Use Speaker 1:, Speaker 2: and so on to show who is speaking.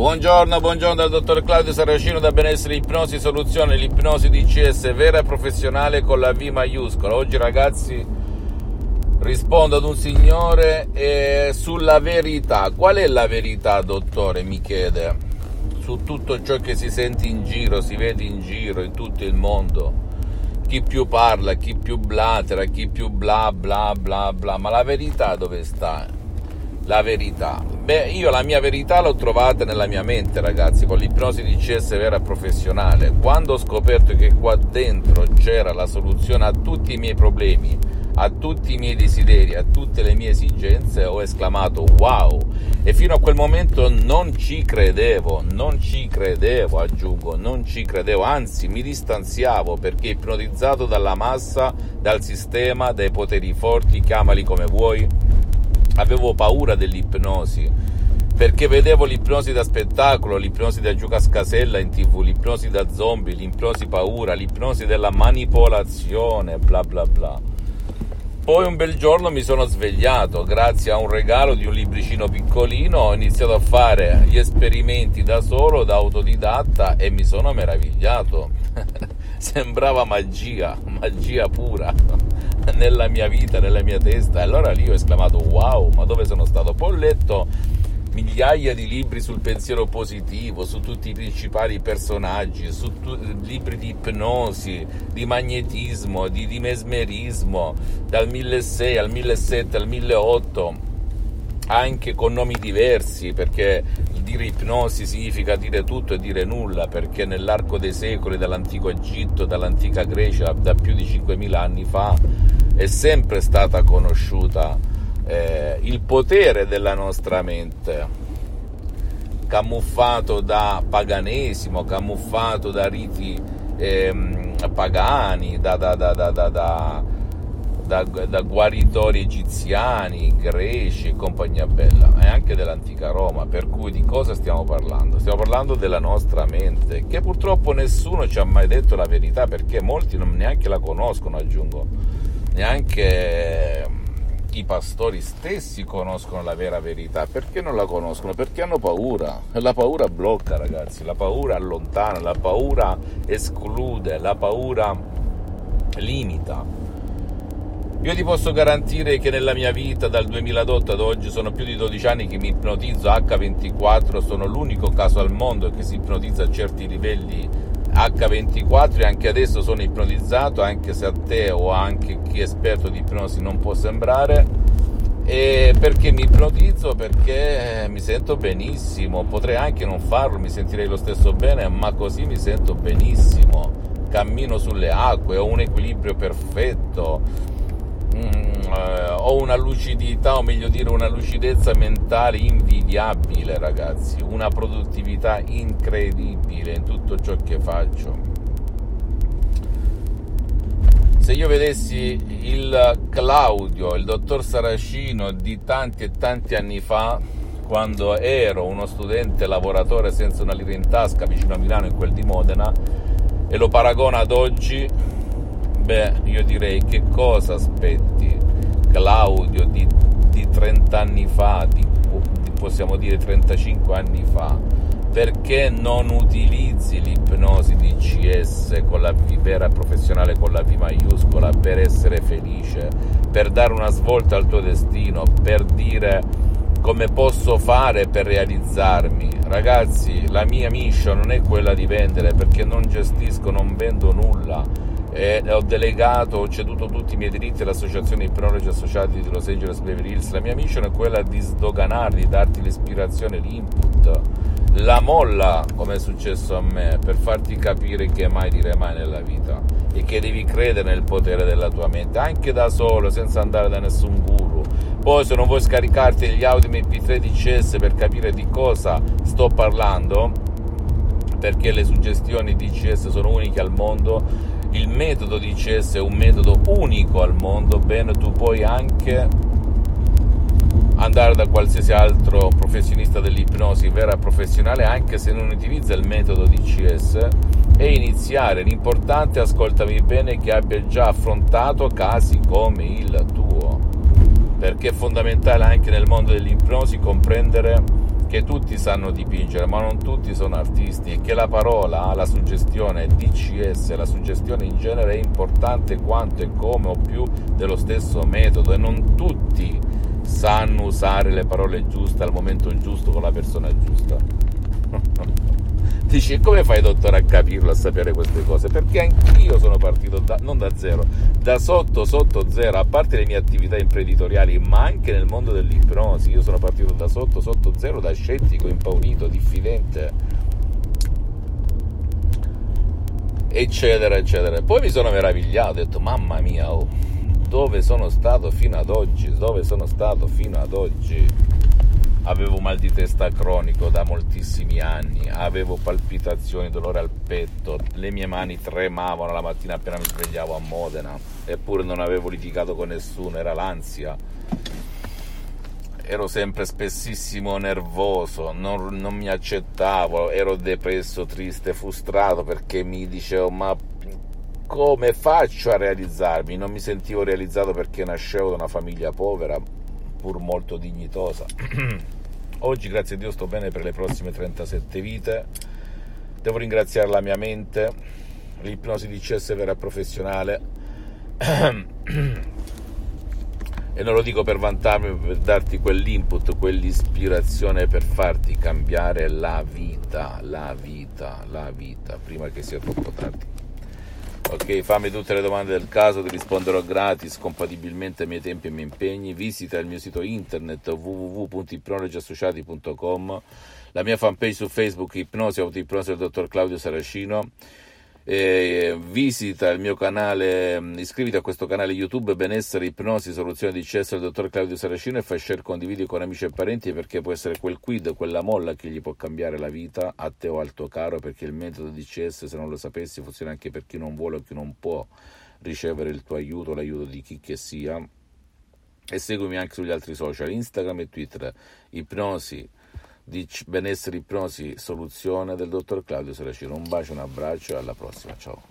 Speaker 1: Buongiorno, buongiorno dal dottor Claudio Saracino da Benessere Ipnosi Soluzione, l'ipnosi DCS vera e professionale con la V maiuscola. Oggi ragazzi rispondo ad un signore eh, sulla verità. Qual è la verità, dottore? Mi chiede. Su tutto ciò che si sente in giro, si vede in giro, in tutto il mondo. Chi più parla, chi più blatera, chi più bla bla bla bla. Ma la verità dove sta? La verità Beh, io la mia verità l'ho trovata nella mia mente, ragazzi, con l'ipnosi di CS vera professionale. Quando ho scoperto che qua dentro c'era la soluzione a tutti i miei problemi, a tutti i miei desideri, a tutte le mie esigenze, ho esclamato wow! E fino a quel momento non ci credevo, non ci credevo, aggiungo, non ci credevo, anzi mi distanziavo perché ipnotizzato dalla massa, dal sistema, dai poteri forti, chiamali come vuoi avevo paura dell'ipnosi perché vedevo l'ipnosi da spettacolo, l'ipnosi da giocascasella in tv, l'ipnosi da zombie, l'ipnosi paura, l'ipnosi della manipolazione, bla bla bla. Poi un bel giorno mi sono svegliato, grazie a un regalo di un libricino piccolino, ho iniziato a fare gli esperimenti da solo, da autodidatta e mi sono meravigliato. Sembrava magia, magia pura nella mia vita, nella mia testa. Allora lì ho esclamato wow, ma dove sono stato? Poi ho letto migliaia di libri sul pensiero positivo, su tutti i principali personaggi, su tu- libri di ipnosi, di magnetismo, di, di mesmerismo, dal 1600 al 1700 al 1800 anche con nomi diversi, perché dire ipnosi significa dire tutto e dire nulla, perché nell'arco dei secoli, dall'antico Egitto, dall'antica Grecia, da più di 5.000 anni fa, è sempre stata conosciuta eh, il potere della nostra mente, camuffato da paganesimo, camuffato da riti eh, pagani, da, da, da, da da, da, guaritori egiziani, greci e compagnia bella, e anche dell'antica Roma. Per cui di cosa stiamo parlando? Stiamo parlando della nostra mente, che purtroppo nessuno ci ha mai detto la verità, perché molti non neanche la conoscono, aggiungo, neanche mm, i pastori stessi conoscono la vera verità. Perché non la conoscono? Perché hanno paura. La paura blocca, ragazzi, la paura allontana, la paura esclude, la paura limita io ti posso garantire che nella mia vita, dal 2008 ad oggi, sono più di 12 anni che mi ipnotizzo H24, sono l'unico caso al mondo che si ipnotizza a certi livelli H24 e anche adesso sono ipnotizzato, anche se a te o anche chi è esperto di ipnosi non può sembrare. E perché mi ipnotizzo? Perché mi sento benissimo, potrei anche non farlo, mi sentirei lo stesso bene, ma così mi sento benissimo. Cammino sulle acque, ho un equilibrio perfetto, mm, eh, ho una lucidità, o meglio dire una lucidezza mentale invidiabile, ragazzi, una produttività incredibile in tutto ciò che faccio. Se io vedessi il Claudio, il dottor Saracino di tanti e tanti anni fa, quando ero uno studente lavoratore senza una lira in tasca vicino a Milano in quel di Modena, e lo paragono ad oggi, Beh, io direi che cosa aspetti Claudio di, di 30 anni fa, di, possiamo dire 35 anni fa, perché non utilizzi l'ipnosi di CS con la V vera professionale con la V maiuscola per essere felice, per dare una svolta al tuo destino, per dire come posso fare per realizzarmi. Ragazzi, la mia mission non è quella di vendere perché non gestisco, non vendo nulla e ho delegato, ho ceduto tutti i miei diritti all'associazione Ipnologi Associati di Los Angeles Beverly Hills. La mia mission è quella di sdoganarli, darti l'ispirazione, l'input, la molla, come è successo a me, per farti capire che mai dire mai nella vita e che devi credere nel potere della tua mente, anche da solo, senza andare da nessun guru. Poi se non vuoi scaricarti gli audio MP3 di CS per capire di cosa sto parlando, perché le suggestioni di CS sono uniche al mondo, il metodo di CS è un metodo unico al mondo, bene, tu puoi anche andare da qualsiasi altro professionista dell'ipnosi vera professionale anche se non utilizza il metodo di CS e iniziare. L'importante, ascoltami bene, che abbia già affrontato casi come il tuo, perché è fondamentale anche nel mondo dell'ipnosi comprendere che tutti sanno dipingere, ma non tutti sono artisti e che la parola, la suggestione DCS, la suggestione in genere è importante quanto e come o più dello stesso metodo e non tutti sanno usare le parole giuste al momento giusto con la persona giusta. Dici, come fai dottore a capirlo, a sapere queste cose? Perché anch'io sono partito da, non da zero, da sotto, sotto zero, a parte le mie attività imprenditoriali, ma anche nel mondo dell'ipnosi. Io sono partito da sotto, sotto zero, da scettico, impaurito, diffidente, eccetera, eccetera. Poi mi sono meravigliato, ho detto, mamma mia, oh, dove sono stato fino ad oggi? Dove sono stato fino ad oggi? Avevo mal di testa cronico da moltissimi anni, avevo palpitazioni, dolore al petto, le mie mani tremavano la mattina appena mi svegliavo a Modena, eppure non avevo litigato con nessuno, era l'ansia. Ero sempre spessissimo nervoso, non, non mi accettavo, ero depresso, triste, frustrato perché mi dicevo ma come faccio a realizzarmi? Non mi sentivo realizzato perché nascevo da una famiglia povera, pur molto dignitosa. Oggi, grazie a Dio, sto bene per le prossime 37 vite. Devo ringraziare la mia mente, l'ipnosi di CS vera professionale. e non lo dico per vantarmi, ma per darti quell'input, quell'ispirazione per farti cambiare la vita, la vita, la vita, prima che sia troppo tardi. Ok, fammi tutte le domande del caso, ti risponderò gratis, compatibilmente ai miei tempi e ai miei impegni. Visita il mio sito internet www.ipnologiassociati.com, la mia fanpage su Facebook Ipnosi Autoipnosi del dottor Claudio Saracino eh, visita il mio canale, mm, iscriviti a questo canale YouTube Benessere, Ipnosi, Soluzione di CS del dottor Claudio Saracino e fai share, condividi con amici e parenti perché può essere quel quid, quella molla che gli può cambiare la vita a te o al tuo caro perché il metodo di CS, se non lo sapessi, funziona anche per chi non vuole o chi non può ricevere il tuo aiuto, l'aiuto di chi che sia. E seguimi anche sugli altri social, Instagram e Twitter, Ipnosi di benessere ipnosi soluzione del dottor Claudio Seracino. Un bacio, un abbraccio e alla prossima. Ciao.